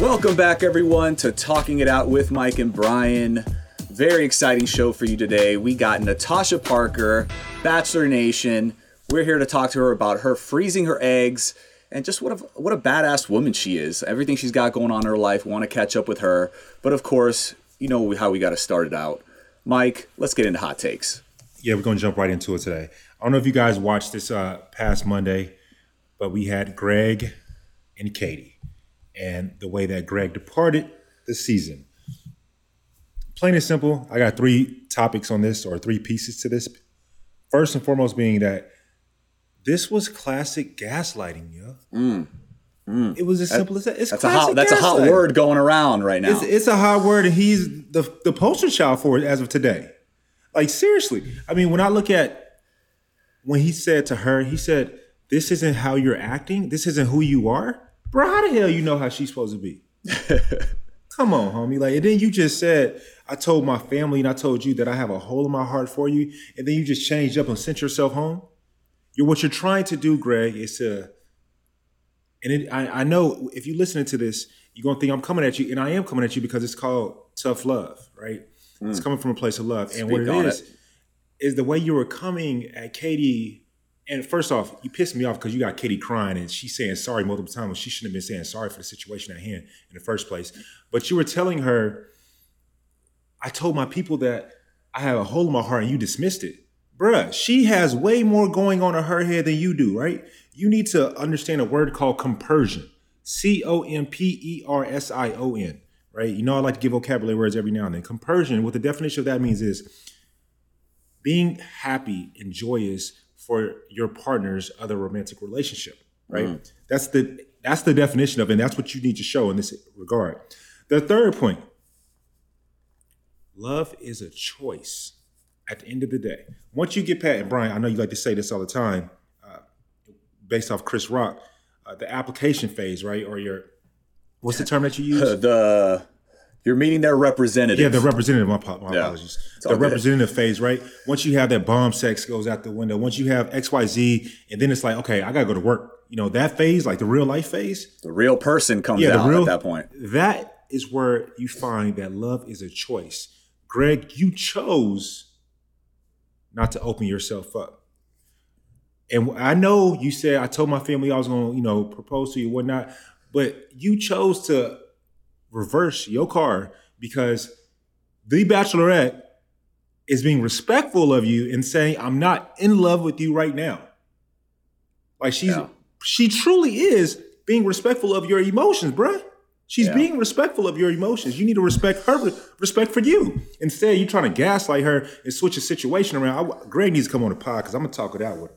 Welcome back, everyone, to Talking It Out with Mike and Brian. Very exciting show for you today. We got Natasha Parker, Bachelor Nation. We're here to talk to her about her freezing her eggs and just what a what a badass woman she is. Everything she's got going on in her life. Want to catch up with her, but of course, you know how we got to start it out. Mike, let's get into hot takes. Yeah, we're gonna jump right into it today. I don't know if you guys watched this uh, past Monday, but we had Greg and Katie and the way that Greg departed the season. Plain and simple, I got three topics on this or three pieces to this. First and foremost, being that this was classic gaslighting, yo. Mm. Mm. It was as simple as that. It's that's a hot. That's a hot word going around right now. It's, it's, a hot word, and he's the the poster child for it as of today. Like seriously, I mean, when I look at when he said to her, he said, "This isn't how you're acting. This isn't who you are." bro, how the hell you know how she's supposed to be? Come on, homie. Like, and then you just said, I told my family and I told you that I have a hole in my heart for you, and then you just changed up and sent yourself home. You're what you're trying to do, Greg, is to, and it, I, I know if you're listening to this, you're gonna think I'm coming at you, and I am coming at you because it's called tough love, right? Mm. It's coming from a place of love, Speak and what it is it. is the way you were coming at Katie and first off, you pissed me off because you got Katie crying and she's saying sorry multiple times. She shouldn't have been saying sorry for the situation at hand in the first place. But you were telling her, I told my people that I have a hole in my heart and you dismissed it. Bruh, she has way more going on in her head than you do, right? You need to understand a word called compersion. C O M P E R S I O N, right? You know, I like to give vocabulary words every now and then. Compersion, what the definition of that means is being happy and joyous for your partner's other romantic relationship, right? Mm. That's the that's the definition of it, and that's what you need to show in this regard. The third point, love is a choice at the end of the day. Once you get past, and Brian, I know you like to say this all the time, uh, based off Chris Rock, uh, the application phase, right? Or your, what's the term that you use? the you're meeting their representative. Yeah, the representative. My, my yeah. apologies. It's the representative good. phase, right? Once you have that bomb sex goes out the window. Once you have X, Y, Z, and then it's like, okay, I gotta go to work. You know that phase, like the real life phase. The real person comes yeah, out real, at that point. That is where you find that love is a choice. Greg, you chose not to open yourself up. And I know you said I told my family I was going to, you know, propose to you, whatnot, but you chose to reverse your car because the bachelorette is being respectful of you and saying, I'm not in love with you right now. Like she's yeah. she truly is being respectful of your emotions, bruh. She's yeah. being respectful of your emotions. You need to respect her, respect for you. Instead, you're trying to gaslight her and switch the situation around. I, Greg needs to come on the pod because I'm gonna talk it out with her.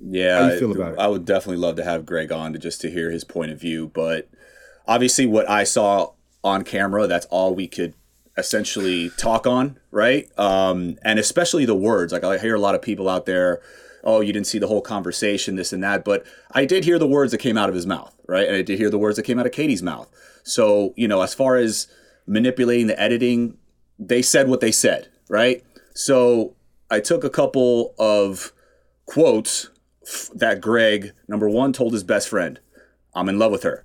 Yeah, How you feel about it? I would definitely love to have Greg on to just to hear his point of view, but obviously what I saw on camera, that's all we could essentially talk on, right? Um, and especially the words. Like I hear a lot of people out there, oh, you didn't see the whole conversation, this and that, but I did hear the words that came out of his mouth, right? And I did hear the words that came out of Katie's mouth. So, you know, as far as manipulating the editing, they said what they said, right? So I took a couple of quotes that Greg, number one, told his best friend, I'm in love with her.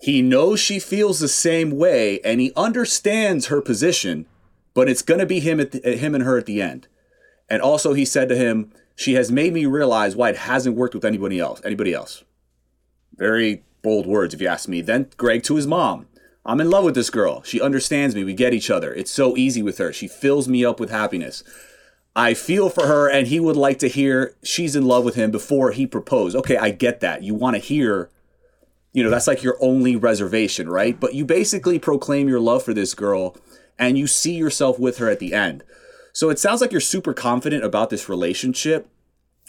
He knows she feels the same way and he understands her position, but it's going to be him, at the, eh, him and her at the end. And also, he said to him, She has made me realize why it hasn't worked with anybody else. Anybody else. Very bold words if you ask me. Then Greg to his mom. I'm in love with this girl. She understands me. We get each other. It's so easy with her. She fills me up with happiness. I feel for her, and he would like to hear she's in love with him before he proposed. Okay, I get that. You want to hear, you know, that's like your only reservation, right? But you basically proclaim your love for this girl and you see yourself with her at the end. So it sounds like you're super confident about this relationship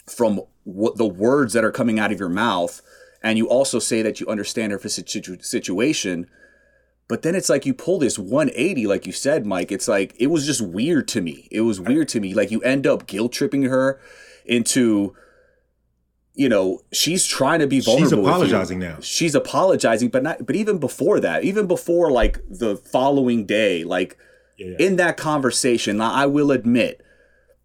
from what the words that are coming out of your mouth. And you also say that you understand her situation but then it's like you pull this 180, like you said, Mike. It's like it was just weird to me. It was weird to me. Like you end up guilt tripping her into, you know, she's trying to be vulnerable. She's apologizing now. She's apologizing, but not. But even before that, even before like the following day, like yeah, in that conversation, I will admit,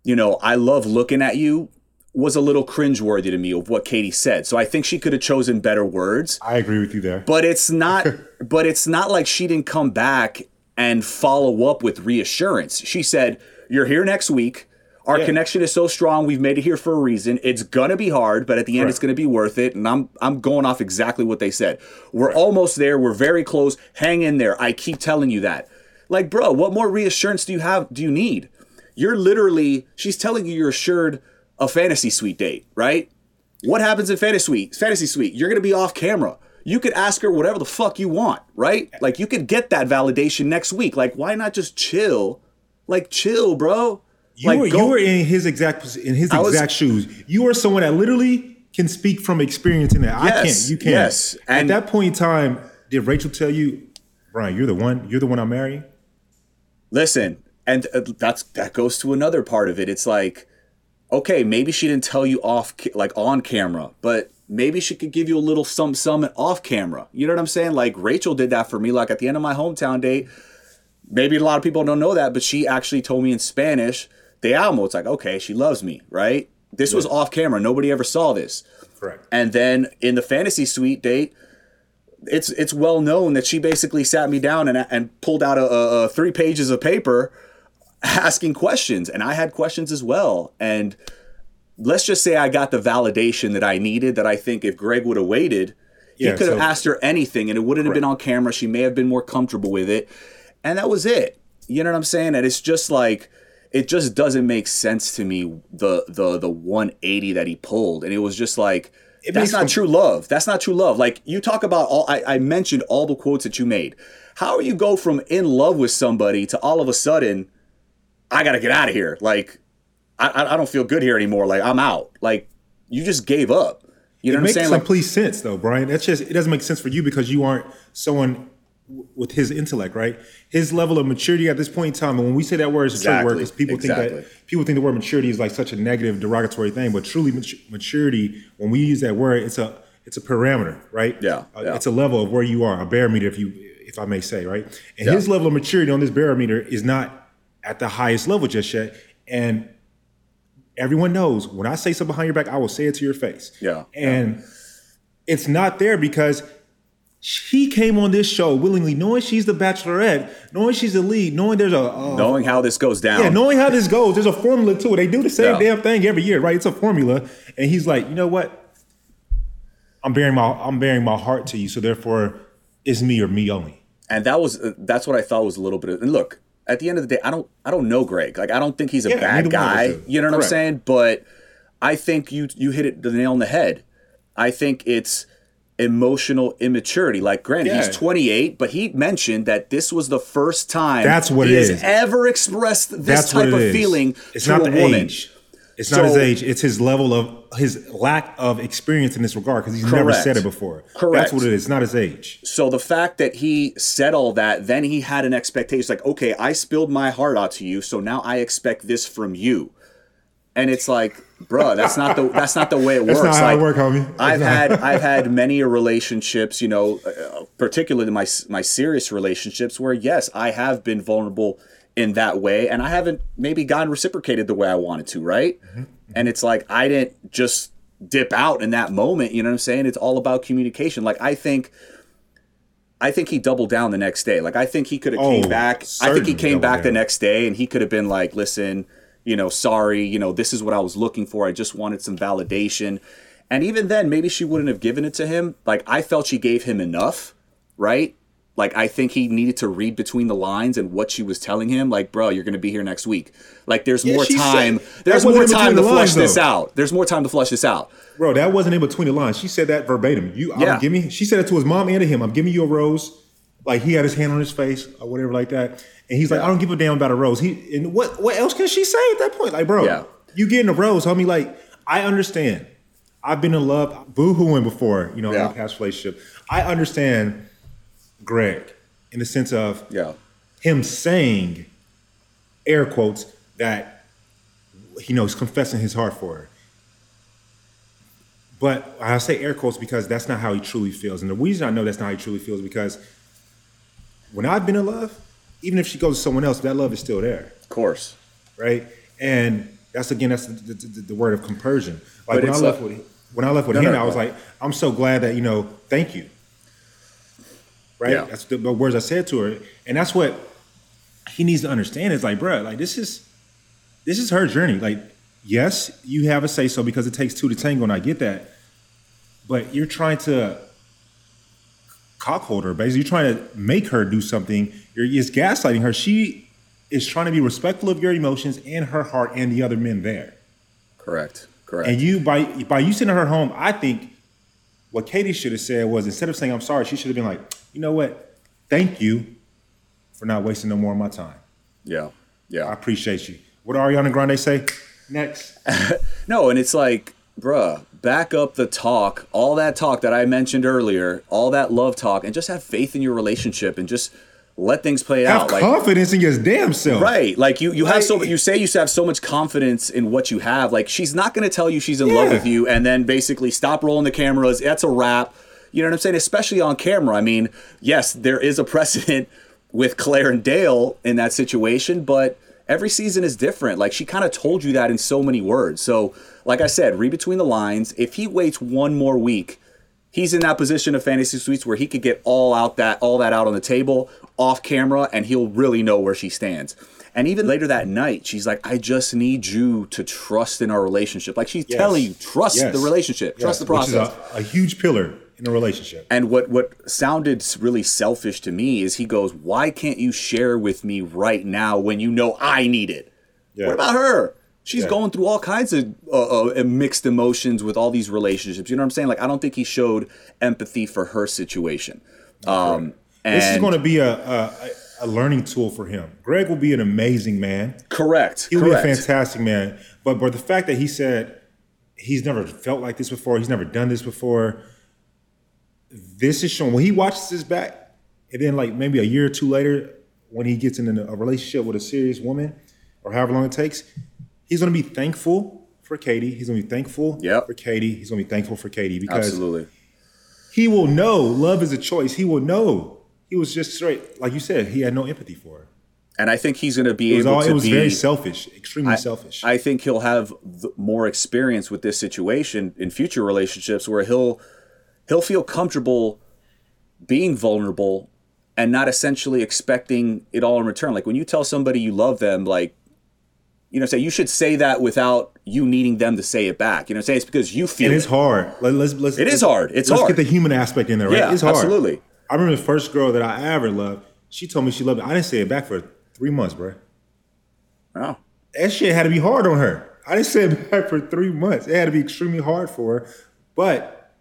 you know, I love looking at you was a little cringeworthy to me of what Katie said. So I think she could have chosen better words. I agree with you there. But it's not but it's not like she didn't come back and follow up with reassurance. She said, "You're here next week. Our yeah. connection is so strong. We've made it here for a reason. It's gonna be hard, but at the end, right. it's gonna be worth it." And I'm I'm going off exactly what they said. We're right. almost there. We're very close. Hang in there. I keep telling you that. Like, bro, what more reassurance do you have? Do you need? You're literally. She's telling you you're assured a fantasy suite date, right? What happens in fantasy suite? Fantasy suite, you're gonna be off camera. You could ask her whatever the fuck you want, right? Like you could get that validation next week. Like why not just chill? Like chill, bro. You like, were go, you were in his exact in his exact was, shoes. You are someone that literally can speak from experience in that. Yes, I can't. You can't. Yes. And At that point in time, did Rachel tell you, Brian, you're the one. You're the one I'm marrying. Listen, and uh, that's that goes to another part of it. It's like okay, maybe she didn't tell you off, like on camera, but maybe she could give you a little some summit off camera. You know what I'm saying? Like Rachel did that for me. Like at the end of my hometown date, maybe a lot of people don't know that, but she actually told me in Spanish, "Te amo." It's like, okay, she loves me, right? This yeah. was off camera. Nobody ever saw this. Correct. And then in the fantasy suite date, it's it's well known that she basically sat me down and and pulled out a, a, a three pages of paper asking questions and I had questions as well. And let's just say I got the validation that I needed that I think if Greg would have waited, he yeah, could have so, asked her anything and it wouldn't have been on camera. She may have been more comfortable with it. And that was it. You know what I'm saying? And it's just like it just doesn't make sense to me the the the 180 that he pulled. And it was just like it that's not true love. That's not true love. Like you talk about all I, I mentioned all the quotes that you made. How are you go from in love with somebody to all of a sudden I got to get out of here. Like, I, I don't feel good here anymore. Like, I'm out. Like, you just gave up. You know it what I'm saying? It makes complete sense, though, Brian. That's just it doesn't make sense for you because you aren't someone with his intellect, right? His level of maturity at this point in time. And when we say that word, it's exactly. a word because people exactly. think that people think the word maturity is like such a negative, derogatory thing. But truly, maturity, when we use that word, it's a it's a parameter, right? Yeah, uh, yeah. It's a level of where you are, a barometer, if you if I may say, right? And yeah. his level of maturity on this barometer is not at the highest level just yet. And everyone knows when I say something behind your back, I will say it to your face. Yeah. And yeah. it's not there because he came on this show willingly, knowing she's the bachelorette, knowing she's the lead, knowing there's a uh, knowing how this goes down. Yeah, knowing how this goes. There's a formula to it. They do the same yeah. damn thing every year, right? It's a formula. And he's like, you know what? I'm bearing my I'm bearing my heart to you, so therefore, it's me or me only. And that was that's what I thought was a little bit. Of, and look, at the end of the day, I don't I don't know Greg. Like I don't think he's a yeah, bad guy. You know what Correct. I'm saying? But I think you you hit it the nail on the head. I think it's emotional immaturity. Like granted, yeah. he's 28, but he mentioned that this was the first time that's what he has is. ever expressed this that's type of feeling it's to not a woman. Age. It's so, not his age. It's his level of his lack of experience in this regard because he's correct. never said it before. Correct. That's what it is. Not his age. So the fact that he said all that, then he had an expectation like, okay, I spilled my heart out to you, so now I expect this from you. And it's like, bro, that's not the that's not the way it works. That's not like, how it work, homie. That's I've had I've had many relationships, you know, uh, particularly my my serious relationships, where yes, I have been vulnerable in that way and I haven't maybe gotten reciprocated the way I wanted to, right? Mm-hmm. And it's like I didn't just dip out in that moment, you know what I'm saying? It's all about communication. Like I think I think he doubled down the next day. Like I think he could have oh, came back. I think he came back down. the next day and he could have been like, "Listen, you know, sorry, you know, this is what I was looking for. I just wanted some validation." And even then, maybe she wouldn't have given it to him. Like I felt she gave him enough, right? Like I think he needed to read between the lines and what she was telling him. Like, bro, you're gonna be here next week. Like, there's yeah, more time. Said, there's more time to flush lines, this out. There's more time to flush this out. Bro, that wasn't in between the lines. She said that verbatim. You, I'm yeah. giving. She said it to his mom and to him. I'm giving you a rose. Like he had his hand on his face or whatever like that, and he's like, I don't give a damn about a rose. He and what what else can she say at that point? Like, bro, yeah. you getting a rose, homie? Like, I understand. I've been in love, boo-hooing before, you know, yeah. in a past relationship. I understand Greg in the sense of yeah. him saying, air quotes, that you know he's confessing his heart for her. But I say air quotes because that's not how he truly feels. And the reason I know that's not how he truly feels because when I've been in love, even if she goes to someone else, that love is still there. Of course. Right? And that's again, that's the, the, the word of compersion. Like when I left with when I left with no, him, no, I was like, I'm so glad that, you know, thank you right? Yeah. That's the, the words I said to her, and that's what he needs to understand. Is like, bro, like this is this is her journey. Like, yes, you have a say so because it takes two to tango, and I get that. But you're trying to cockhold her, basically. You're trying to make her do something. You're just gaslighting her. She is trying to be respectful of your emotions and her heart and the other men there. Correct. Correct. And you by by you sending her home, I think what Katie should have said was instead of saying I'm sorry, she should have been like, you know what? Thank you for not wasting no more of my time. Yeah. Yeah. I appreciate you. What did Ariana Grande say? Next. no, and it's like, bruh, back up the talk, all that talk that I mentioned earlier, all that love talk, and just have faith in your relationship and just let things play have out. Have confidence like, in your damn self. Right. Like you, you like, have so you say you have so much confidence in what you have. Like she's not gonna tell you she's in yeah. love with you and then basically stop rolling the cameras. That's a wrap. You know what I'm saying? Especially on camera. I mean, yes, there is a precedent with Clare and Dale in that situation, but every season is different. Like she kind of told you that in so many words. So, like I said, read between the lines. If he waits one more week, he's in that position of fantasy suites where he could get all out that all that out on the table off camera and he'll really know where she stands. And even later that night, she's like, I just need you to trust in our relationship. Like she's yes. telling you, trust yes. the relationship, yes. trust the process. Which is a, a huge pillar in a relationship. And what what sounded really selfish to me is he goes, "Why can't you share with me right now when you know I need it?" Yeah. What about her? She's yeah. going through all kinds of uh, uh, mixed emotions with all these relationships. You know what I'm saying? Like I don't think he showed empathy for her situation. Um, this is going to be a, a, a learning tool for him. Greg will be an amazing man. Correct. He'll Correct. be a fantastic man. But but the fact that he said he's never felt like this before, he's never done this before this is showing when he watches this back, and then like maybe a year or two later, when he gets in a relationship with a serious woman, or however long it takes, he's gonna be thankful for Katie. He's gonna be thankful yep. for Katie. He's gonna be thankful for Katie because Absolutely. he will know love is a choice. He will know he was just straight, like you said, he had no empathy for her. And I think he's going to be able all, to. It was be, very selfish, extremely I, selfish. I think he'll have more experience with this situation in future relationships where he'll he'll feel comfortable being vulnerable and not essentially expecting it all in return. Like when you tell somebody you love them, like, you know, say you should say that without you needing them to say it back. You know, say it's because you feel it is hard. Let, us let's, it let's, is hard. It's let's hard. get the human aspect in there, right? Yeah, it's hard. Absolutely. I remember the first girl that I ever loved. She told me she loved me. I didn't say it back for three months, bro. Oh. That shit had to be hard on her. I didn't say it back for three months. It had to be extremely hard for her. But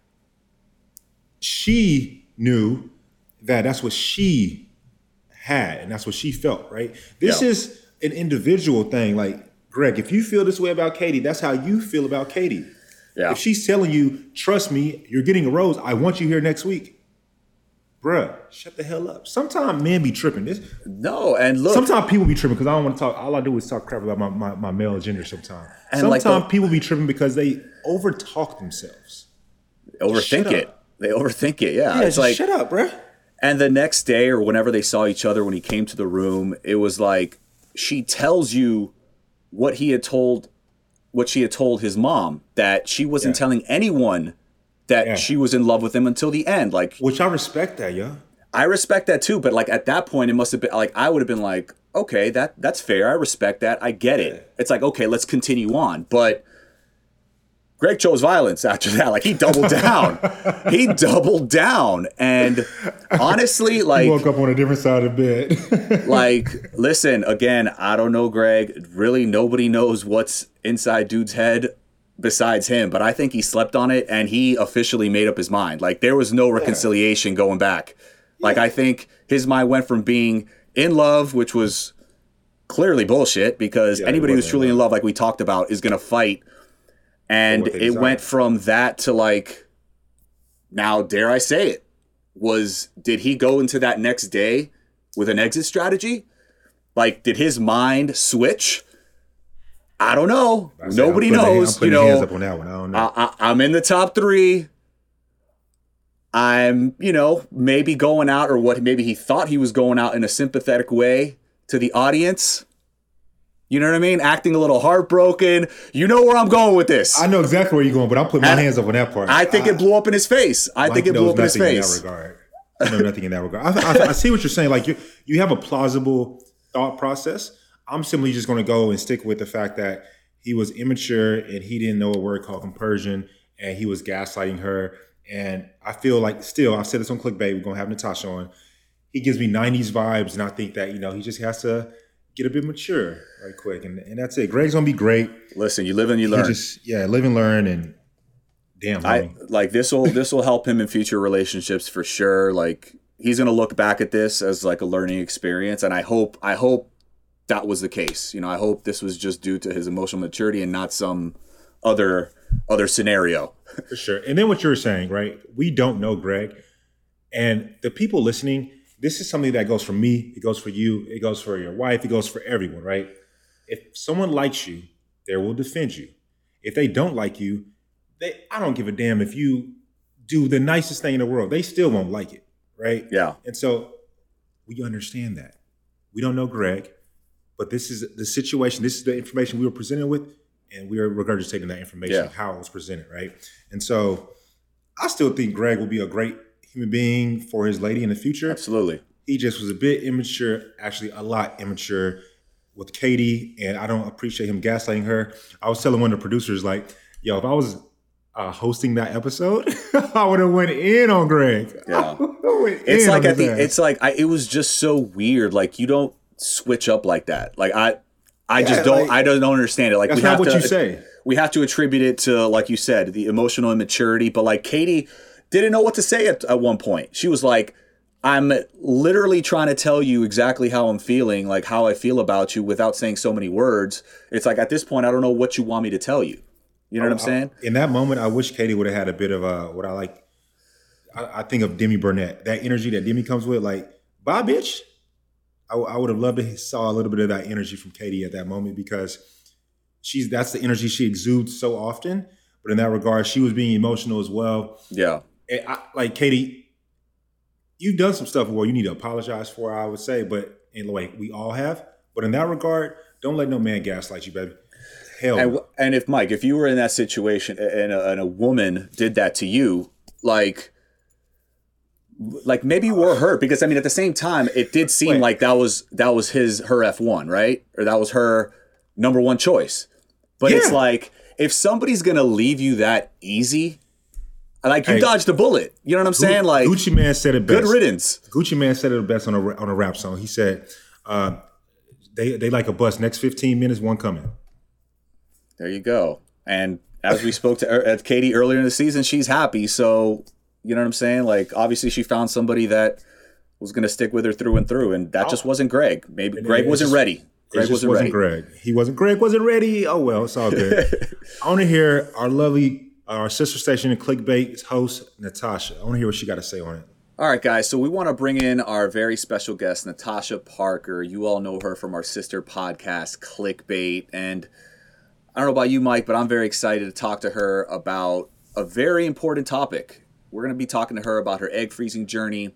she knew that that's what she had and that's what she felt, right? This yeah. is an individual thing. Like, Greg, if you feel this way about Katie, that's how you feel about Katie. Yeah. If she's telling you, trust me, you're getting a rose, I want you here next week. Bruh, shut the hell up. Sometimes men be tripping. This no, and look. Sometimes people be tripping because I don't want to talk. All I do is talk crap about my, my, my male gender. Sometimes. Sometimes like people be tripping because they overtalk themselves. Overthink it. They overthink it. Yeah, yeah it's like shut up, bro. And the next day or whenever they saw each other when he came to the room, it was like she tells you what he had told what she had told his mom that she wasn't yeah. telling anyone that yeah. she was in love with him until the end. Like Which I respect that, yeah. I respect that too, but like at that point it must have been like I would have been like, okay, that that's fair. I respect that. I get it. It's like, okay, let's continue on. But Greg chose violence after that. Like he doubled down. he doubled down. And honestly, like he woke up on a different side of the bed. like, listen, again, I don't know, Greg. Really, nobody knows what's inside dude's head besides him. But I think he slept on it and he officially made up his mind. Like there was no reconciliation yeah. going back. Like I think his mind went from being in love, which was clearly bullshit because yeah, anybody who's truly in love, like we talked about, is gonna fight and it went from that to like now dare i say it was did he go into that next day with an exit strategy like did his mind switch i don't know I nobody knows you know, I, I, i'm in the top three i'm you know maybe going out or what maybe he thought he was going out in a sympathetic way to the audience you know what I mean? Acting a little heartbroken. You know where I'm going with this. I know exactly where you're going, but I'm putting my and hands up on that part. I think I, it blew up in his face. I think it blew up in his face. In that regard. I know nothing in that regard. I, I, I, see what you're saying. Like you, you have a plausible thought process. I'm simply just going to go and stick with the fact that he was immature and he didn't know a word called compersion and he was gaslighting her. And I feel like still, I've said this on clickbait. We're going to have Natasha on. He gives me 90s vibes, and I think that you know he just has to get a bit mature right quick, and, and that's it. Greg's gonna be great. Listen, you live and you learn. Just, yeah, live and learn, and damn, I like this will this will help him in future relationships for sure. Like he's gonna look back at this as like a learning experience, and I hope I hope that was the case. You know, I hope this was just due to his emotional maturity and not some other other scenario. for sure. And then what you're saying, right? We don't know Greg, and the people listening this is something that goes for me, it goes for you, it goes for your wife, it goes for everyone, right? If someone likes you, they will defend you. If they don't like you, they I don't give a damn if you do the nicest thing in the world. They still won't like it, right? Yeah. And so we understand that. We don't know Greg, but this is the situation, this is the information we were presented with, and we are regurgitating that information yeah. how it was presented, right? And so I still think Greg will be a great human being for his lady in the future. Absolutely. He just was a bit immature, actually a lot immature with Katie, and I don't appreciate him gaslighting her. I was telling one of the producers, like, yo, if I was uh, hosting that episode, I would have went in on Greg. Yeah, it's like at the, ass. it's like I, it was just so weird. Like you don't switch up like that. Like I, I yeah, just don't. Like, I don't understand it. Like that's we have not what to, you say. We have to attribute it to, like you said, the emotional immaturity. But like Katie didn't know what to say at, at one point. She was like, I'm literally trying to tell you exactly how I'm feeling, like how I feel about you without saying so many words. It's like at this point, I don't know what you want me to tell you. You know what I'm oh, saying? in that moment, I wish Katie would have had a bit of a, what I like, I, I, think of Demi Burnett, that energy that Demi comes with, like, bye, bitch. I, I would have loved to saw a little bit of that energy from Katie at that moment because she's that's the energy she exudes so often. But in that regard, she was being emotional as well. Yeah. I, like Katie, you've done some stuff where you need to apologize for. I would say, but in like we all have. But in that regard, don't let no man gaslight you, baby. Hell. And, and if Mike, if you were in that situation and a, and a woman did that to you, like like maybe you were hurt because I mean at the same time it did seem Wait. like that was that was his her F one right or that was her number one choice, but yeah. it's like if somebody's gonna leave you that easy, like you hey, dodged a bullet. You know what I'm saying? Like Gucci Mane said it best. Good riddance. Gucci Mane said it best on a on a rap song. He said, uh, "They they like a bus. Next 15 minutes, one coming." There you go. And as we spoke to uh, Katie earlier in the season, she's happy. So you know what I'm saying? Like obviously she found somebody that was going to stick with her through and through, and that oh. just wasn't Greg. Maybe Greg wasn't ready. Greg wasn't, wasn't ready. Greg. He wasn't. Greg wasn't ready. Oh well, it's all good. I want to hear our lovely our sister station in Clickbait host, Natasha. I want to hear what she got to say on it. All right, guys. So we want to bring in our very special guest, Natasha Parker. You all know her from our sister podcast, Clickbait. And I don't know about you, Mike, but I'm very excited to talk to her about a very important topic. We're going to be talking to her about her egg freezing journey.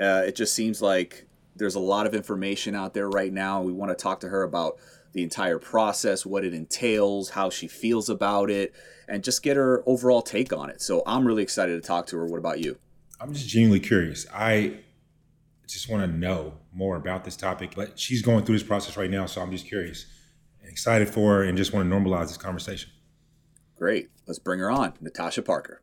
Uh, it just seems like there's a lot of information out there right now. We want to talk to her about the entire process, what it entails, how she feels about it, and just get her overall take on it. So I'm really excited to talk to her. What about you? I'm just genuinely curious. I just want to know more about this topic, but she's going through this process right now, so I'm just curious and excited for her and just want to normalize this conversation. Great. Let's bring her on, Natasha Parker.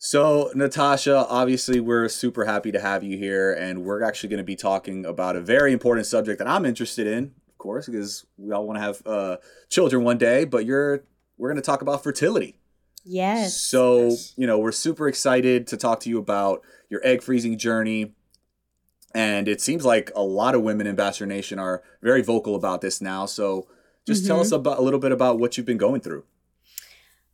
So, Natasha, obviously, we're super happy to have you here, and we're actually going to be talking about a very important subject that I'm interested in, of course, because we all want to have uh, children one day. But you're, we're going to talk about fertility. Yes. So, you know, we're super excited to talk to you about your egg freezing journey, and it seems like a lot of women in Bachelor Nation are very vocal about this now. So, just mm-hmm. tell us about a little bit about what you've been going through.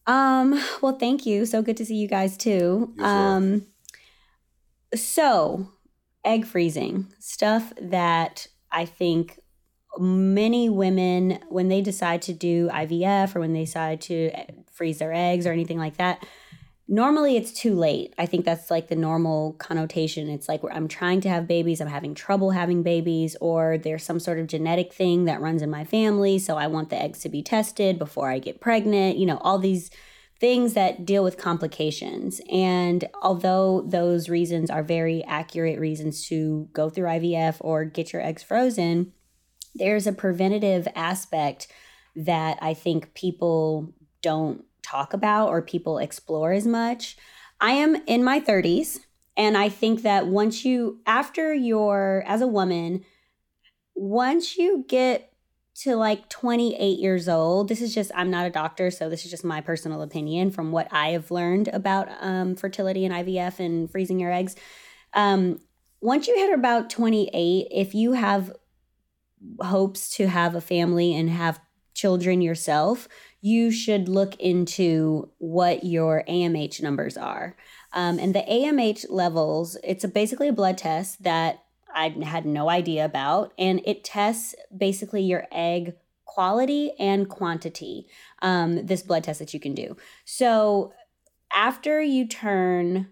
Um, well, thank you. So good to see you guys too. Yes, um, so egg freezing, stuff that I think many women, when they decide to do IVF or when they decide to freeze their eggs or anything like that, normally it's too late. I think that's like the normal connotation. It's like I'm trying to have babies, I'm having trouble having babies, or there's some sort of genetic thing that runs in my family. So I want the eggs to be tested before I get pregnant. You know, all these things that deal with complications. And although those reasons are very accurate reasons to go through IVF or get your eggs frozen, there's a preventative aspect that I think people don't talk about or people explore as much. I am in my 30s, and I think that once you, after you're, as a woman, once you get to like 28 years old, this is just, I'm not a doctor, so this is just my personal opinion from what I have learned about um, fertility and IVF and freezing your eggs. Um, once you hit about 28, if you have hopes to have a family and have children yourself, you should look into what your AMH numbers are. Um, and the AMH levels, it's a, basically a blood test that I had no idea about. And it tests basically your egg quality and quantity, um, this blood test that you can do. So after you turn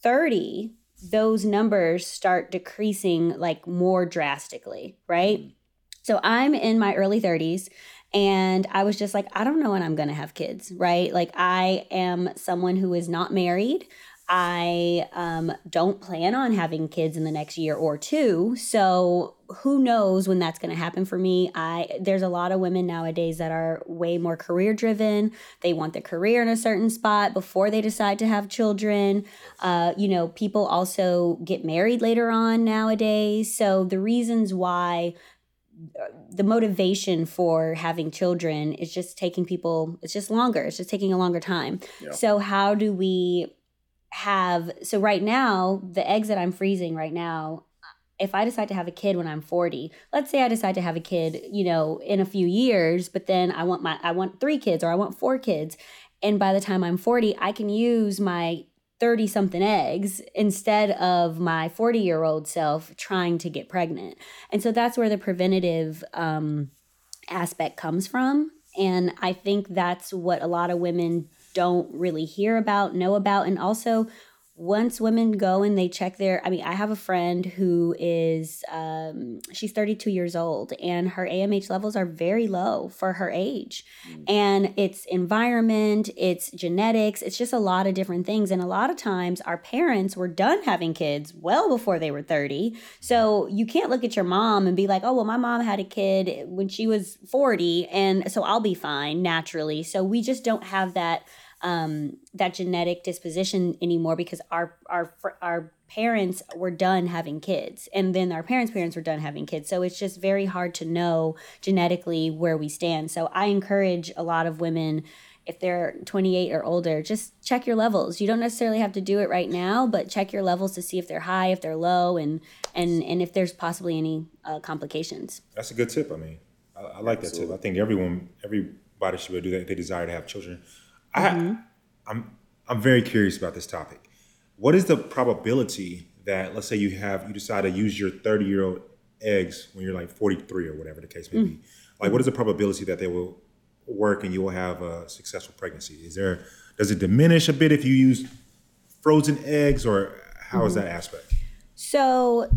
30, those numbers start decreasing like more drastically, right? So I'm in my early 30s and I was just like, I don't know when I'm going to have kids, right? Like, I am someone who is not married. I um, don't plan on having kids in the next year or two. So who knows when that's going to happen for me? I there's a lot of women nowadays that are way more career driven. They want their career in a certain spot before they decide to have children. Uh, you know, people also get married later on nowadays. So the reasons why the motivation for having children is just taking people it's just longer it's just taking a longer time yeah. so how do we have so right now the eggs that i'm freezing right now if i decide to have a kid when i'm 40 let's say i decide to have a kid you know in a few years but then i want my i want three kids or i want four kids and by the time i'm 40 i can use my 30 something eggs instead of my 40 year old self trying to get pregnant. And so that's where the preventative um, aspect comes from. And I think that's what a lot of women don't really hear about, know about, and also once women go and they check their i mean i have a friend who is um, she's 32 years old and her amh levels are very low for her age. Mm. and it's environment it's genetics it's just a lot of different things. And a lot of times our parents were done having kids well before they were 30 so you can't look at your mom and be like oh well my mom had a kid when she was 40 and so i'll be fine naturally. So we just don't have that um, that genetic disposition anymore because our our our parents were done having kids and then our parents parents were done having kids so it's just very hard to know genetically where we stand so i encourage a lot of women if they're 28 or older, just check your levels. You don't necessarily have to do it right now, but check your levels to see if they're high, if they're low, and and and if there's possibly any uh, complications. That's a good tip. I mean, I, I like that tip. I think everyone, everybody should be able to do that. If they desire to have children. Mm-hmm. I, I'm I'm very curious about this topic. What is the probability that, let's say, you have you decide to use your 30 year old eggs when you're like 43 or whatever the case may be? Mm-hmm. Like, what is the probability that they will work and you will have a successful pregnancy? Is there does it diminish a bit if you use frozen eggs, or how mm-hmm. is that aspect? So,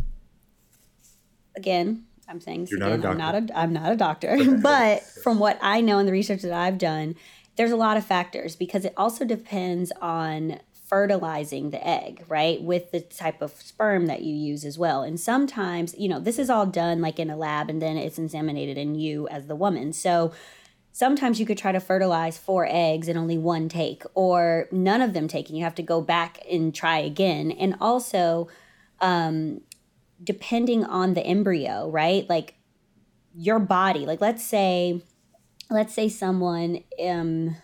again, I'm saying You're again, not a doctor. I'm not a I'm not a doctor, but from what I know and the research that I've done, there's a lot of factors because it also depends on fertilizing the egg, right? With the type of sperm that you use as well. And sometimes, you know, this is all done like in a lab and then it's inseminated in you as the woman. So sometimes you could try to fertilize four eggs in only one take or none of them taking you have to go back and try again and also um, depending on the embryo right like your body like let's say let's say someone um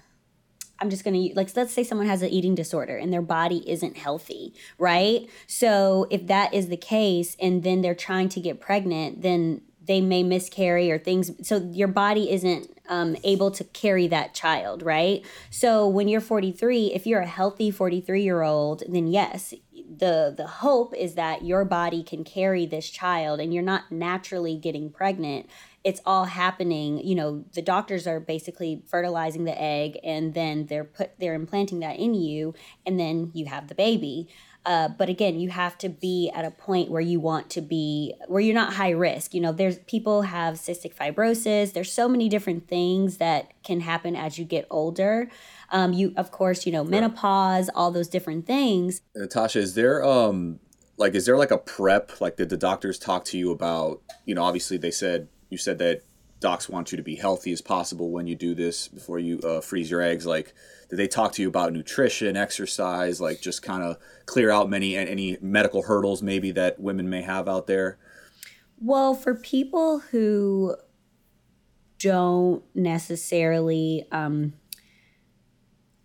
I'm just going to like let's say someone has an eating disorder and their body isn't healthy, right? So if that is the case and then they're trying to get pregnant, then they may miscarry or things so your body isn't um, able to carry that child, right? So when you're 43, if you're a healthy 43 year old, then yes, the the hope is that your body can carry this child and you're not naturally getting pregnant it's all happening you know the doctors are basically fertilizing the egg and then they're put they're implanting that in you and then you have the baby uh, but again, you have to be at a point where you want to be, where you're not high risk. You know, there's people have cystic fibrosis. There's so many different things that can happen as you get older. Um, you, of course, you know, menopause, all those different things. Natasha, is there um like is there like a prep? Like did the doctors talk to you about? You know, obviously they said you said that docs want you to be healthy as possible when you do this before you uh, freeze your eggs. Like, did they talk to you about nutrition, exercise, like just kind of clear out many and any medical hurdles maybe that women may have out there? Well, for people who don't necessarily um,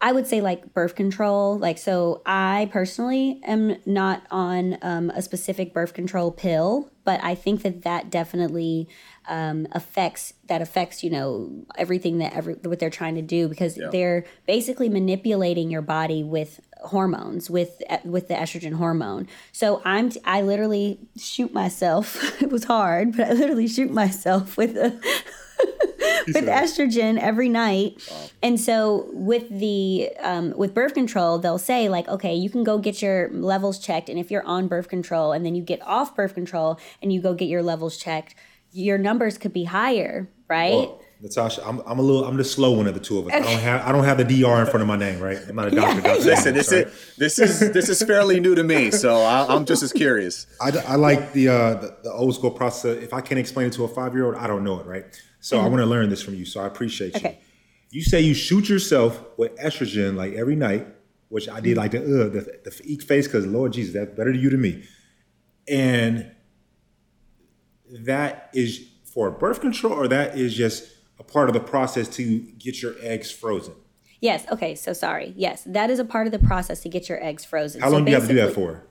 I would say like birth control. Like, so I personally am not on um, a specific birth control pill, but I think that that definitely um, affects that affects you know everything that every what they're trying to do because yeah. they're basically manipulating your body with hormones with with the estrogen hormone. So I'm I literally shoot myself. it was hard, but I literally shoot myself with a with estrogen every night. Wow. And so with the um, with birth control, they'll say like, okay, you can go get your levels checked, and if you're on birth control, and then you get off birth control and you go get your levels checked, your numbers could be higher, right? Well, Natasha, I'm, I'm a little I'm the slow one of the two of us. Okay. I don't have I don't have the DR in front of my name, right? I'm not a doctor. Yeah. doctor Listen, this is this is this is fairly new to me, so I, am just as curious. I, I like the, uh, the, the old school process. If I can't explain it to a five year old, I don't know it, right? So mm-hmm. I want to learn this from you. So I appreciate okay. you. You say you shoot yourself with estrogen like every night, which I did like the uh, the, the eek face because Lord Jesus, that's better to you to me. And that is for birth control, or that is just a part of the process to get your eggs frozen. Yes. Okay. So sorry. Yes, that is a part of the process to get your eggs frozen. How long so do you have to do that for?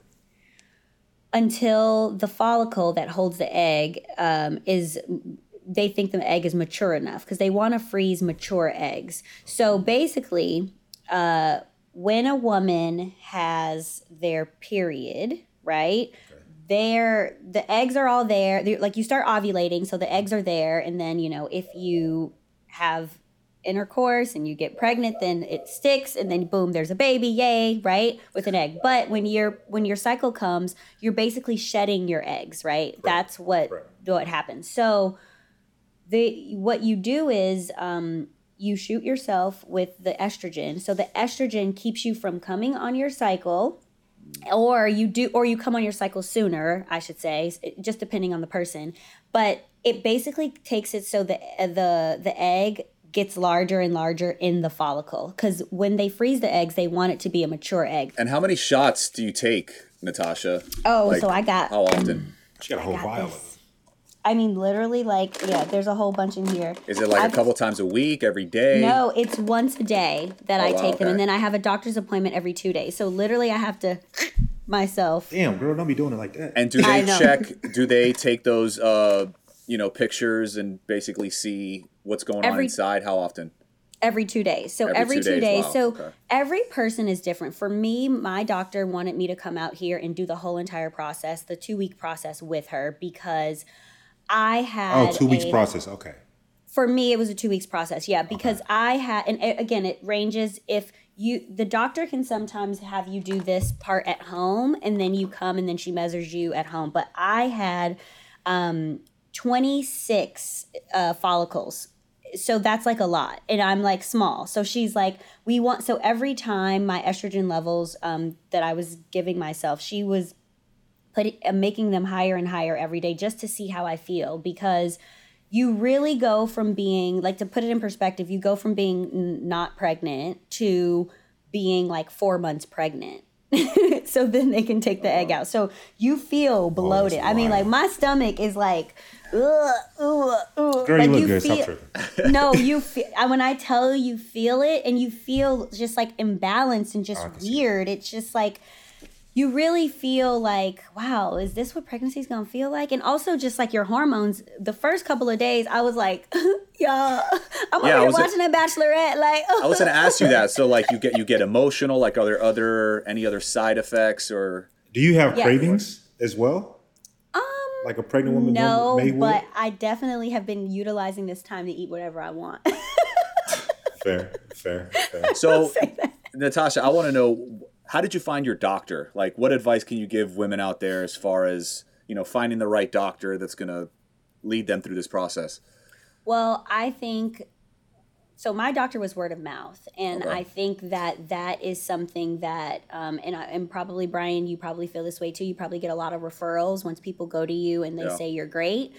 Until the follicle that holds the egg um, is they think the egg is mature enough because they want to freeze mature eggs. So basically, uh, when a woman has their period, right? There, the eggs are all there. They're, like you start ovulating, so the eggs are there, and then you know if you have intercourse and you get pregnant then it sticks and then boom there's a baby yay right with an egg but when your when your cycle comes you're basically shedding your eggs right, right. that's what right. what happens so the what you do is um, you shoot yourself with the estrogen. So the estrogen keeps you from coming on your cycle or you do or you come on your cycle sooner i should say just depending on the person. But it basically takes it so the uh, the the egg gets larger and larger in the follicle. Because when they freeze the eggs they want it to be a mature egg. And how many shots do you take natasha? Oh like, so i got how often? She got a whole vial of I mean, literally, like, yeah, there's a whole bunch in here. Is it like I've, a couple times a week, every day? No, it's once a day that oh, I take wow, them, and then I have a doctor's appointment every two days. So literally, I have to myself. Damn, girl, don't be doing it like that. And do they check? Do they take those, uh, you know, pictures and basically see what's going every, on inside? How often? every two days. So every, every two, two, days. Wow. So okay. every person is different. For me, my doctor wanted me to come out here and do the whole entire process, the two week process with her because I had. Oh, two weeks a, process. Okay. For me, it was a two weeks process. Yeah, because okay. I had, and again, it ranges if you the doctor can sometimes have you do this part at home and then you come and then she measures you at home but i had um 26 uh, follicles so that's like a lot and i'm like small so she's like we want so every time my estrogen levels um, that i was giving myself she was putting uh, making them higher and higher every day just to see how i feel because you really go from being like to put it in perspective you go from being n- not pregnant to being like four months pregnant so then they can take the egg out so you feel bloated oh, i mean like my stomach is like ugh, ugh, ugh. Girl, like you you. Feel, no, you feel when I tell you, you feel it, and you feel just like imbalanced and just weird. It's just like you really feel like, wow, is this what pregnancy is gonna feel like? And also just like your hormones. The first couple of days, I was like, yeah, I'm yeah, over watching a, a Bachelorette. Like, I was gonna ask you that. So like, you get you get emotional. Like, are there other any other side effects or? Do you have yeah. cravings as well? Um, like a pregnant woman no but i definitely have been utilizing this time to eat whatever i want fair fair fair so natasha i want to know how did you find your doctor like what advice can you give women out there as far as you know finding the right doctor that's going to lead them through this process well i think so my doctor was word of mouth and okay. i think that that is something that um, and, I, and probably brian you probably feel this way too you probably get a lot of referrals once people go to you and they yeah. say you're great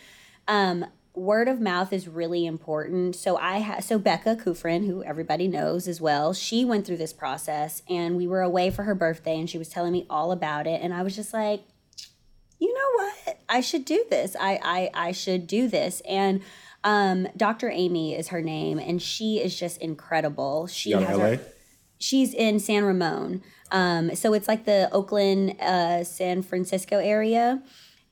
um, word of mouth is really important so i ha- so becca kufrin who everybody knows as well she went through this process and we were away for her birthday and she was telling me all about it and i was just like you know what i should do this i i, I should do this and um, Dr. Amy is her name, and she is just incredible. She has LA? Her, she's in San Ramon. Um, so it's like the Oakland, uh, San Francisco area.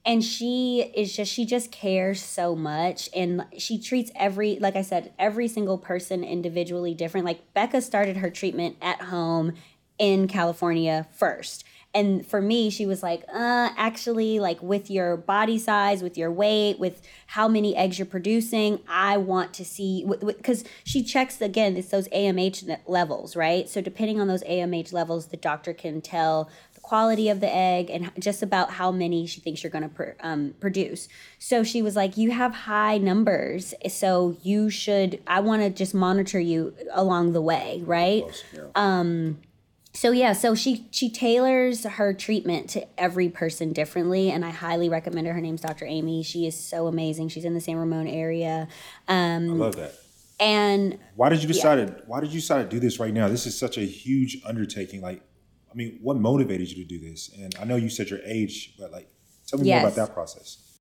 And she is just, she just cares so much. And she treats every, like I said, every single person individually different. Like Becca started her treatment at home in California first. And for me, she was like, uh, actually, like with your body size, with your weight, with how many eggs you're producing, I want to see, because she checks again, it's those AMH levels, right? So depending on those AMH levels, the doctor can tell quality of the egg and just about how many she thinks you're going to pr- um, produce. So she was like, you have high numbers, so you should, I want to just monitor you along the way, right? Yeah. Um, so yeah so she she tailors her treatment to every person differently and i highly recommend her her name's dr amy she is so amazing she's in the san ramon area um, i love that and why did you decide yeah. why did you decide to do this right now this is such a huge undertaking like i mean what motivated you to do this and i know you said your age but like tell me yes. more about that process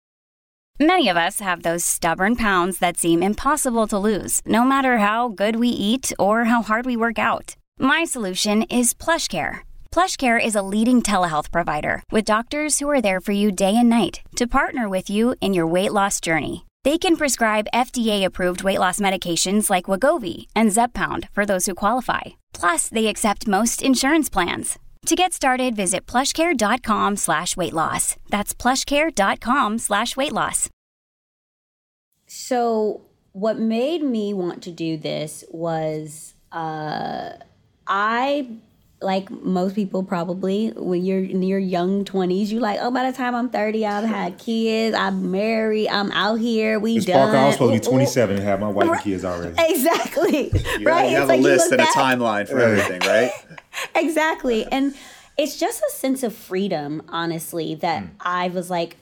many of us have those stubborn pounds that seem impossible to lose no matter how good we eat or how hard we work out my solution is PlushCare. PlushCare is a leading telehealth provider with doctors who are there for you day and night to partner with you in your weight loss journey. They can prescribe FDA-approved weight loss medications like Wegovy and Zepbound for those who qualify. Plus, they accept most insurance plans. To get started, visit plushcare.com slash weight loss. That's plushcare.com slash weight loss. So what made me want to do this was uh I like most people probably when you're in your young 20s you like oh by the time i'm 30 i've had kids i'm married i'm out here we Ms. done Parker, i was supposed to be 27 and have my wife and kids already. Exactly. You right? you have it's a like list and back. a timeline for everything right? Exactly. And it's just a sense of freedom honestly that mm. i was like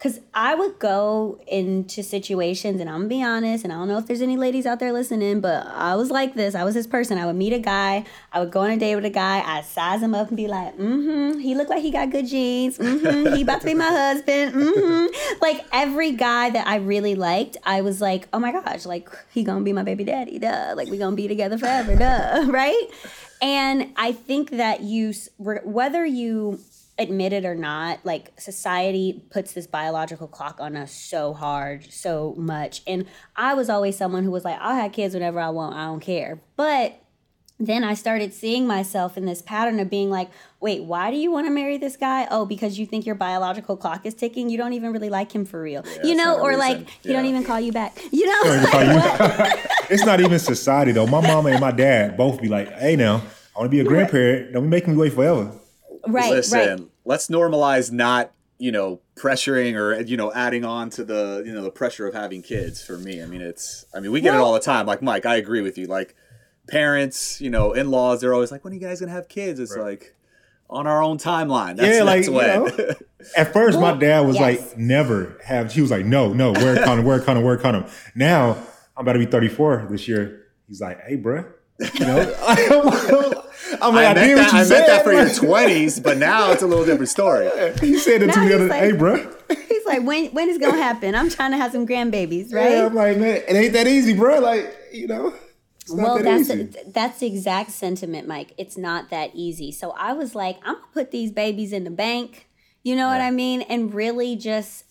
because I would go into situations, and I'm gonna be honest, and I don't know if there's any ladies out there listening, but I was like this. I was this person. I would meet a guy, I would go on a date with a guy, I'd size him up and be like, mm-hmm, he looked like he got good genes, mm-hmm, he about to be my husband, mm-hmm. Like every guy that I really liked, I was like, oh my gosh, like he gonna be my baby daddy, duh. Like we gonna be together forever, duh, right? And I think that you, whether you admit it or not, like society puts this biological clock on us so hard, so much. And I was always someone who was like, I'll have kids whenever I want, I don't care. But then I started seeing myself in this pattern of being like, wait, why do you want to marry this guy? Oh, because you think your biological clock is ticking. You don't even really like him for real, yeah, you know, or like he don't even call you back, you know. it's not even society though. My mama and my dad both be like, hey, now I want to be a grandparent. Don't be making me wait forever. Right, Listen, right let's normalize not you know pressuring or you know adding on to the you know the pressure of having kids for me. I mean it's i mean we get well, it all the time. Like mike i agree with you. Like parents you know in-laws they're always like when are you guys gonna have kids? It's right. like on our own timeline. That's, yeah like when. You know, at first well, my dad was yes. like never have he was like no no wear a condom wear a condom wear a condom. Now i'm about to be 34 this year. He's like hey bruh you know, I'm like, I, I meant, that, I meant that for your 20s, but now it's a little different story. He said it to me the other like, hey, bro. He's like, when when is it gonna happen? I'm trying to have some grandbabies, right? Yeah, I'm like, man, it ain't that easy, bro. Like, you know. Well, that that's a, that's the exact sentiment, Mike. It's not that easy. So I was like, I'm gonna put these babies in the bank. You know what I mean? And really just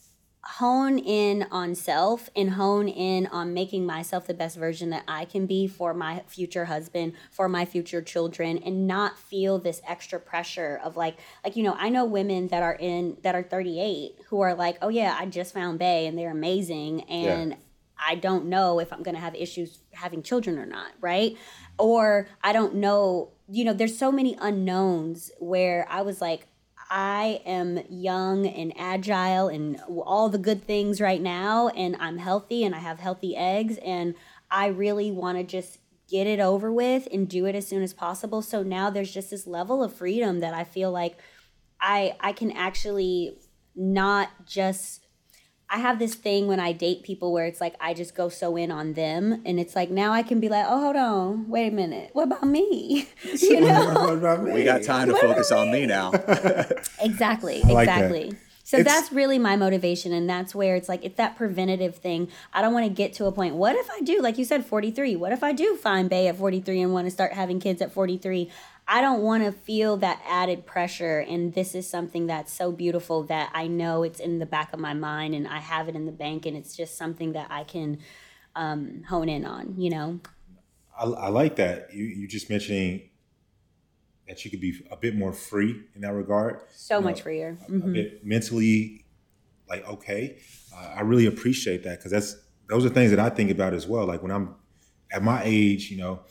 hone in on self and hone in on making myself the best version that I can be for my future husband, for my future children and not feel this extra pressure of like like you know, I know women that are in that are 38 who are like, "Oh yeah, I just found Bay and they're amazing and yeah. I don't know if I'm going to have issues having children or not, right? Or I don't know, you know, there's so many unknowns where I was like, I am young and agile and all the good things right now, and I'm healthy and I have healthy eggs, and I really want to just get it over with and do it as soon as possible. So now there's just this level of freedom that I feel like I I can actually not just I have this thing when I date people where it's like I just go so in on them, and it's like now I can be like, oh, hold on, wait a minute, what about me? you know, we got time to what focus on me now. exactly, like exactly. That. So it's, that's really my motivation, and that's where it's like it's that preventative thing. I don't want to get to a point. What if I do, like you said, forty three? What if I do find Bay at forty three and want to start having kids at forty three? I don't want to feel that added pressure. And this is something that's so beautiful that I know it's in the back of my mind and I have it in the bank. And it's just something that I can um, hone in on, you know? I, I like that. You, you just mentioning that you could be a bit more free in that regard. So you know, much freer. Mm-hmm. A, bit mentally like, okay. Uh, I really appreciate that because that's, those are things that I think about as well. Like when I'm at my age, you know,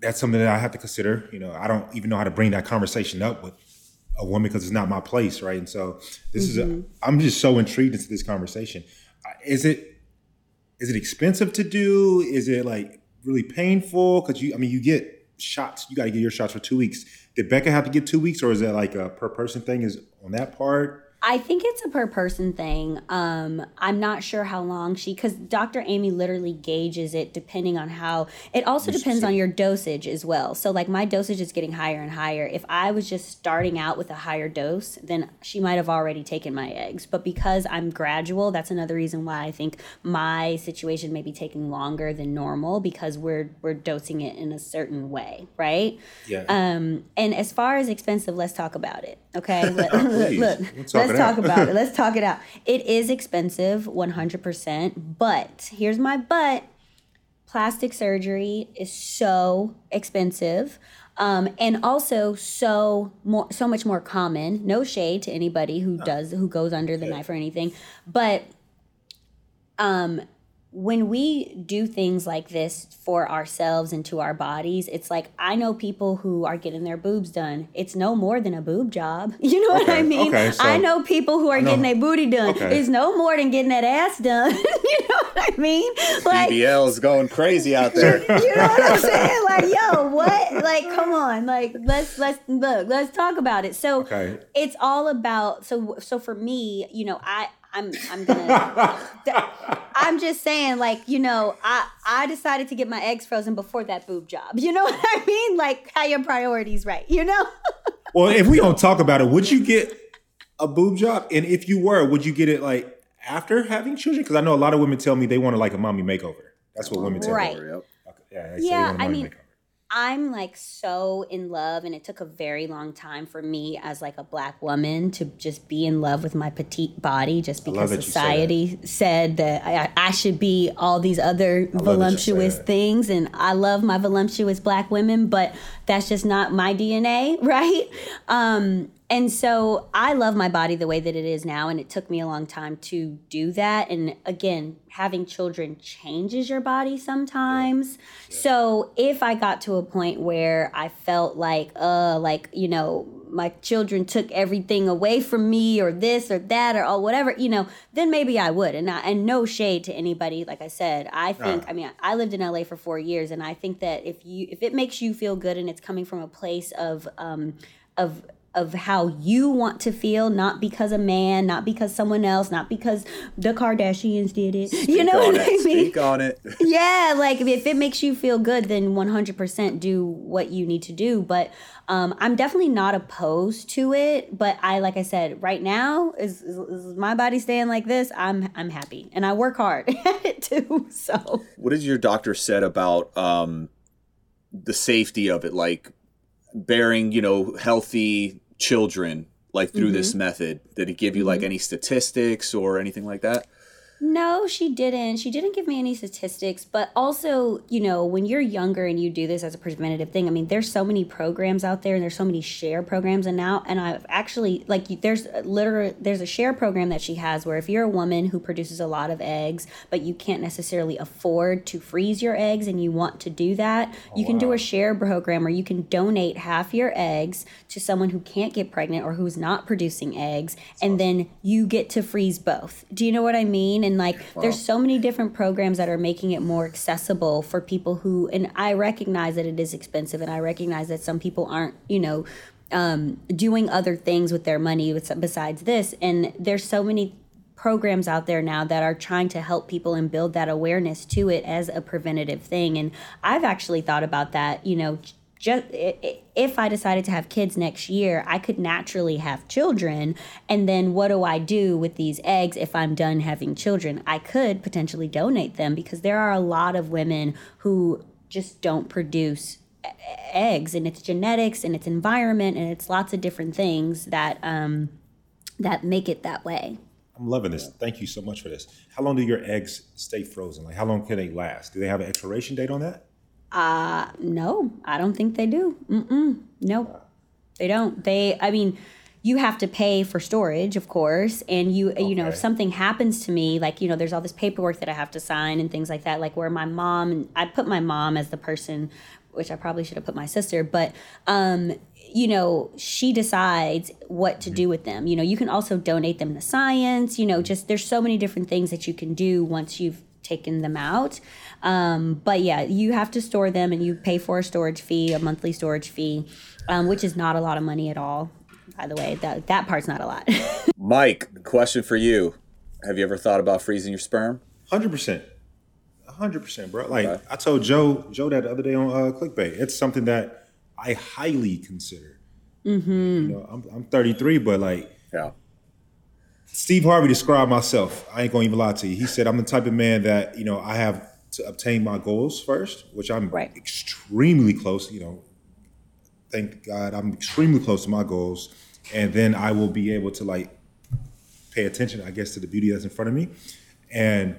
that's something that I have to consider. You know, I don't even know how to bring that conversation up with a woman because it's not my place, right? And so this mm-hmm. is a, mm-hmm. I'm just so intrigued into this conversation. Is it is it expensive to do? Is it like really painful? Because you, I mean, you get shots. You got to get your shots for two weeks. Did Becca have to get two weeks, or is that like a per person thing? Is on that part? I think it's a per person thing. Um, I'm not sure how long she, because Dr. Amy literally gauges it depending on how. It also depends on your dosage as well. So, like, my dosage is getting higher and higher. If I was just starting out with a higher dose, then she might have already taken my eggs. But because I'm gradual, that's another reason why I think my situation may be taking longer than normal because we're we're dosing it in a certain way, right? Yeah. Um, and as far as expensive, let's talk about it. Okay. Let, look, look let's talk about it. Let's talk it out. It is expensive, 100%. But here's my but plastic surgery is so expensive. Um, and also so more so much more common. No shade to anybody who does who goes under the knife or anything, but um, when we do things like this for ourselves and to our bodies, it's like I know people who are getting their boobs done. It's no more than a boob job. You know okay, what I mean? Okay, so I know people who are getting their booty done. Okay. It's no more than getting that ass done. you know what I mean? Like is going crazy out there. you know what I'm saying? Like, yo, what? Like, come on. Like, let's let's look, let's talk about it. So it's all about so so for me, you know, I I'm I'm gonna I'm just saying, like, you know, I I decided to get my eggs frozen before that boob job. You know what I mean? Like how your priorities right, you know? well, if we don't talk about it, would you get a boob job? And if you were, would you get it like after having children? Because I know a lot of women tell me they want to like a mommy makeover. That's what women tell right. me. Right. Yeah, yeah I mean, makeover. I'm like so in love, and it took a very long time for me as like a black woman to just be in love with my petite body, just because society that. said that I, I, should be all these other voluptuous things, and I love my voluptuous black women, but that's just not my DNA, right? Um, and so I love my body the way that it is now, and it took me a long time to do that. And again, having children changes your body sometimes. Yeah. Yeah. So if I got to a point where I felt like, uh, like, you know, my children took everything away from me or this or that or all whatever, you know, then maybe I would. And I, and no shade to anybody. Like I said, I think, uh. I mean, I lived in LA for four years and I think that if you, if it makes you feel good and it's coming from a place of, um, of of how you want to feel, not because a man, not because someone else, not because the Kardashians did it. Speak you know what it. I mean? Speak on it. yeah, like if it makes you feel good, then 100% do what you need to do. But um, I'm definitely not opposed to it. But I, like I said, right now is, is, is my body staying like this. I'm I'm happy, and I work hard at it too. So, what did your doctor said about um, the safety of it? Like bearing, you know, healthy children like through mm-hmm. this method? Did it give you like mm-hmm. any statistics or anything like that? No, she didn't. She didn't give me any statistics, but also, you know, when you're younger and you do this as a preventative thing, I mean, there's so many programs out there and there's so many share programs and now and I've actually like there's literally there's a share program that she has where if you're a woman who produces a lot of eggs, but you can't necessarily afford to freeze your eggs and you want to do that, oh, you can wow. do a share program where you can donate half your eggs to someone who can't get pregnant or who's not producing eggs That's and awesome. then you get to freeze both. Do you know what I mean? And like wow. there's so many different programs that are making it more accessible for people who and I recognize that it is expensive and I recognize that some people aren't, you know, um, doing other things with their money besides this and there's so many programs out there now that are trying to help people and build that awareness to it as a preventative thing and I've actually thought about that, you know, just if I decided to have kids next year, I could naturally have children. And then what do I do with these eggs if I'm done having children? I could potentially donate them because there are a lot of women who just don't produce eggs and it's genetics and it's environment and it's lots of different things that um, that make it that way. I'm loving this. Thank you so much for this. How long do your eggs stay frozen? Like how long can they last? Do they have an expiration date on that? Uh, no, I don't think they do. Mm-mm. No, they don't. They, I mean, you have to pay for storage, of course, and you, okay. you know, if something happens to me, like you know, there's all this paperwork that I have to sign and things like that. Like where my mom, I put my mom as the person, which I probably should have put my sister, but um, you know, she decides what to do with them. You know, you can also donate them to science. You know, just there's so many different things that you can do once you've taken them out. Um, but yeah, you have to store them and you pay for a storage fee, a monthly storage fee, um, which is not a lot of money at all. By the way, that that part's not a lot. Mike, question for you: Have you ever thought about freezing your sperm? Hundred percent, hundred percent, bro. Like okay. I told Joe, Joe that the other day on uh, Clickbait. It's something that I highly consider. Mm-hmm. You know, I'm, I'm 33, but like, yeah. Steve Harvey described myself. I ain't gonna even lie to you. He said I'm the type of man that you know I have to obtain my goals first, which I'm right. extremely close. You know, thank God I'm extremely close to my goals, and then I will be able to like pay attention, I guess, to the beauty that's in front of me, and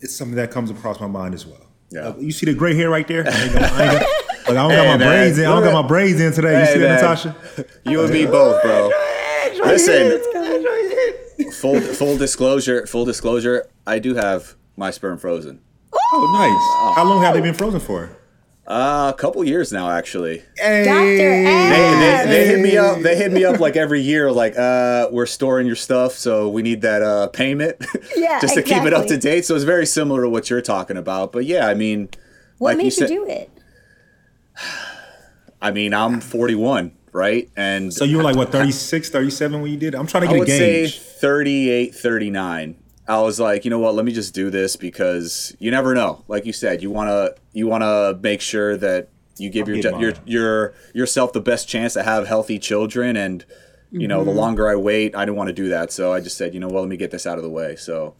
it's something that comes across my mind as well. Yeah. Uh, you see the gray hair right there? I ain't gonna, I ain't gonna, like, I don't hey, got my man. braids in. I don't got my braids in today. You hey, see that, Natasha? You and me both, bro. Listen, full full disclosure, full disclosure. I do have my sperm frozen. Oh, nice. How long have they been frozen for? Uh, a couple years now, actually. Hey. Dr. They, they, they hit me up. They hit me up like every year, like, uh, we're storing your stuff, so we need that uh payment, Yeah, just to keep it up to date. So it's very similar to what you're talking about. But yeah, I mean, What like made you you, said- do it? I mean, I'm 41, right? And So you were like, what, 36, 37 when you did it? I'm trying to I get a would say gauge. 38, 39. I was like, you know what? Let me just do this because you never know. Like you said, you wanna you wanna make sure that you give your your your yourself the best chance to have healthy children. And you know, the Mm-hmm. longer I wait, I didn't want to do that. So I just said, you know what? Let me get this out of the way. So.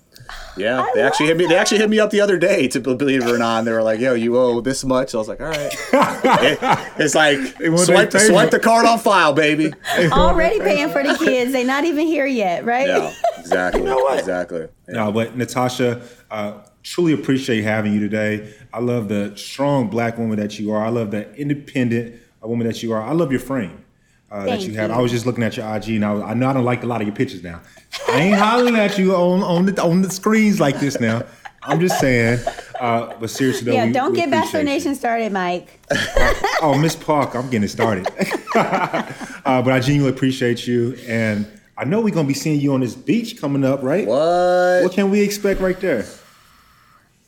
Yeah, they actually hit me. They actually hit me up the other day. To believe it or not, they were like, "Yo, you owe this much." I was like, "All right." It- it's like want swipe, their swipe the card on file, baby. Already paying for the kids. They're not even here yet, right? Yeah, exactly. You know what? Exactly. Yeah. No, but Natasha, uh, truly appreciate having you today. I love the strong black woman that you are. I love the independent uh, woman that you are. I love your frame uh, that you have. you. I was just looking at your IG, and I, was, I know I don't like a lot of your pictures now. I ain't hollering at you on on the on the screens like this now. I'm just saying. Uh, but seriously though, Yeah, we- don't we get Bachelor appreciate you. Nation started, Mike. Oh, Miss Park, I'm getting it started. uh, but I genuinely appreciate you, and I know we're gonna be seeing you on this beach coming up, right? What? What can we expect right there?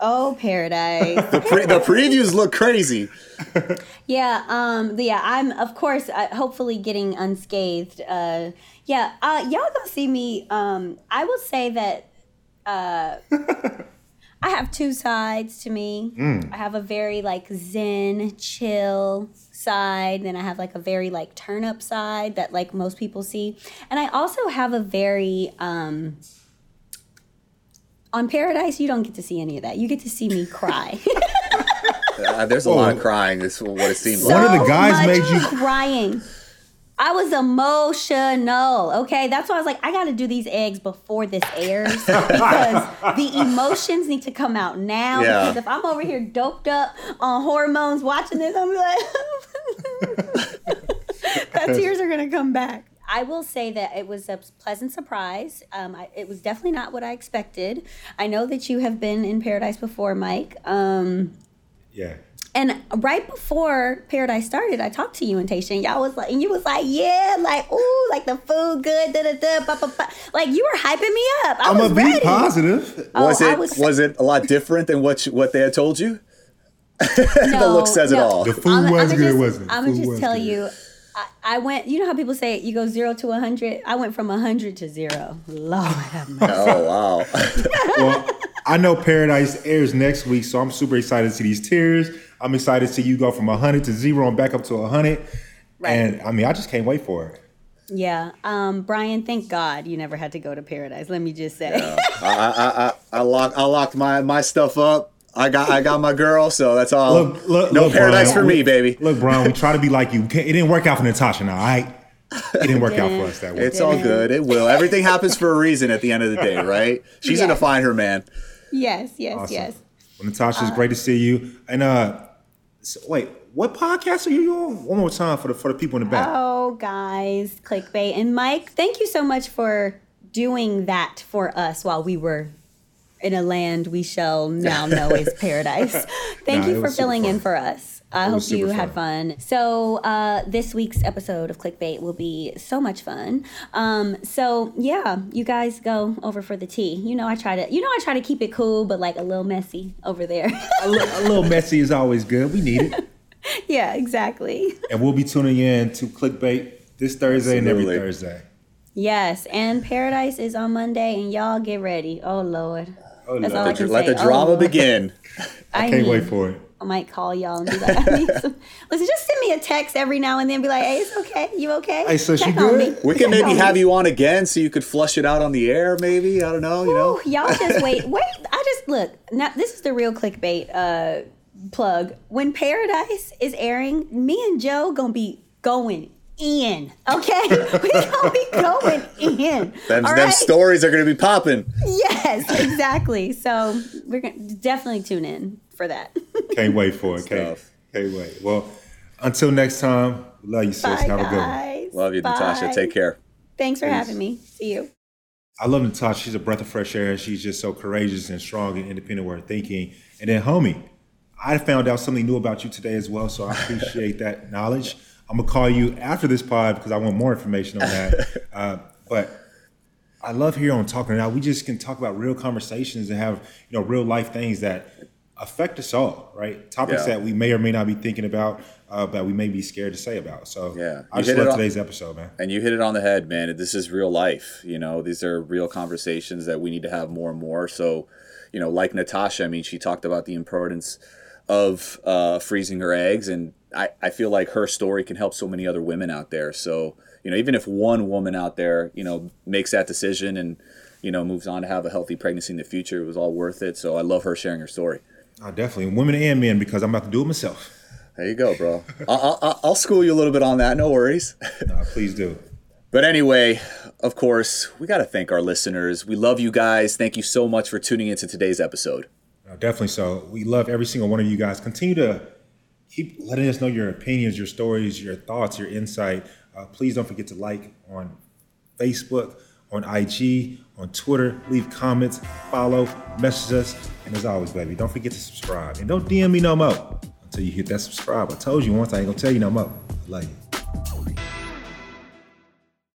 Oh, paradise. The, pre- the previews look crazy. yeah, um, yeah. I'm of course, uh, hopefully getting unscathed. Uh, yeah, uh, y'all gonna see me. Um, I will say that uh, I have two sides to me. I have a very like zen, chill side, then I have like a very like turn up side that like most people see, and I also have a very um, on Paradise. You don't get to see any of that. You get to see me cry. Uh, there's a lot of crying. Is what it seems One like. of the guys much made you- crying. I was emotional. Okay, that's why I was like, I got to do these eggs before this airs because the emotions need to come out now. Yeah. Because if I'm over here doped up on hormones watching this, I'm like, that tears are gonna come back. I will say that it was a pleasant surprise. Um, I, it was definitely not what I expected. I know that you have been in paradise before, Mike. Um, Yeah. and right before Paradise started, I talked to you and Tasha, and y'all was like, and you was like, yeah, like, ooh, like the food good, da da da, ba, ba, ba. like you were hyping me up. I I'm was gonna be ready. positive. Oh, was I it was- was, it a lot different than what you, what they had told you? the look says it all. The food was good, wasn't it? I'm gonna just tell good. you, I, I went. You know how people say you go zero to hundred. I went from hundred to zero. Lord have mercy. Oh wow. Well, I know Paradise airs next week, so I'm super excited to see these tears. I'm excited to see you go from 100 to zero and back up to 100. Right. And I mean, I just can't wait for it. Yeah, um, Brian. Thank God you never had to go to Paradise. Let me just say. I, I, I, I locked I locked my, my stuff up. I got I got my girl, so that's all. Look, look, no look, paradise Brian, for me, baby. Look, Brian, we try to be like you. It didn't work out for Natasha now, all right? It didn't work out for us that way. It's all good. It will. Everything happens for a reason at the end of the day, right? She's Yeah. gonna find her man. yes, yes, Awesome. yes. Well, Natasha, it's great to see you. And uh, so, wait, what podcast are you on? One more time for the for the people in the back. Oh, guys, clickbait. And Mike, thank you so much for doing that for us while we were in a land we shall now know is paradise. Thank Nah, it you for filling in for us. I It hope you super had fun. So uh, this week's episode of Clickbait will be so much fun. Um, so yeah, you guys go over for the tea. You know I try to, you know I try to keep it cool, but like a little messy over there. a, li- a little messy is always good. We need it. yeah, exactly. And we'll be tuning in to Clickbait this Thursday and every Thursday. Yes, and Paradise is on Monday, and y'all get ready. Oh Lord, Oh, that's Lord. all I Let can the, let say. the Oh, drama Lord. begin. I Can't mean, wait for it. I might call y'all and be like, I need some. Listen, just send me a text every now and then. Be like, hey, it's okay. You okay? Hey, so she Check on good? me. We can Check maybe have me. you on again so you could flush it out on the air. Maybe I don't know. You know. Y'all just wait. Wait. I just look. Now this is the real clickbait uh, plug. When Paradise is airing, me and Joe gonna be going in. Okay, we gonna be going in. Them, all them right? stories are gonna be popping. Yes, exactly. So we're gonna definitely tune in for that. Can't wait for it. Can't, can't wait. Well, until next time, love you, sis. Bye, Have a good one. guys. Love you, Natasha. Take care. Thanks for having me. See you. I love Natasha. She's a breath of fresh air. She's just so courageous and strong and independent with her thinking. And then, homie, I found out something new about you today as well. So I appreciate that knowledge. I'm gonna call you after this pod because I want more information on that. Uh, but I love hearing on talking now. We just can talk about real conversations and have you know real life things that affect us all, right? Topics yeah. that we may or may not be thinking about, uh, that we may be scared to say about. So yeah, I just love today's episode, man. And you hit it on the head, man. This is real life. You know, these are real conversations that we need to have more and more. So, you know, like Natasha, I mean, she talked about the importance of uh, freezing her eggs, and I, I feel like her story can help so many other women out there. So, you know, even if one woman out there, you know, makes that decision and you know moves on to have a healthy pregnancy in the future, it was all worth it. So I love her sharing her story. Oh, definitely, women and men, because I'm about to do it myself. There you go, bro. I'll, I'll, I'll, school you a little bit on that. No worries. no, please do. But anyway, of course, we got to thank our listeners. We love you guys. Thank you so much for tuning into today's episode. No, definitely so. We love every single one of you guys. Continue to keep letting us know your opinions, your stories, your thoughts, your insight. Uh, please don't forget to like on Facebook, on IG, on Twitter. Leave comments, follow, message us. And as always, baby, don't forget to subscribe. And don't DM me no more until you hit that subscribe. I told you once, I ain't gonna tell you no more. I love you.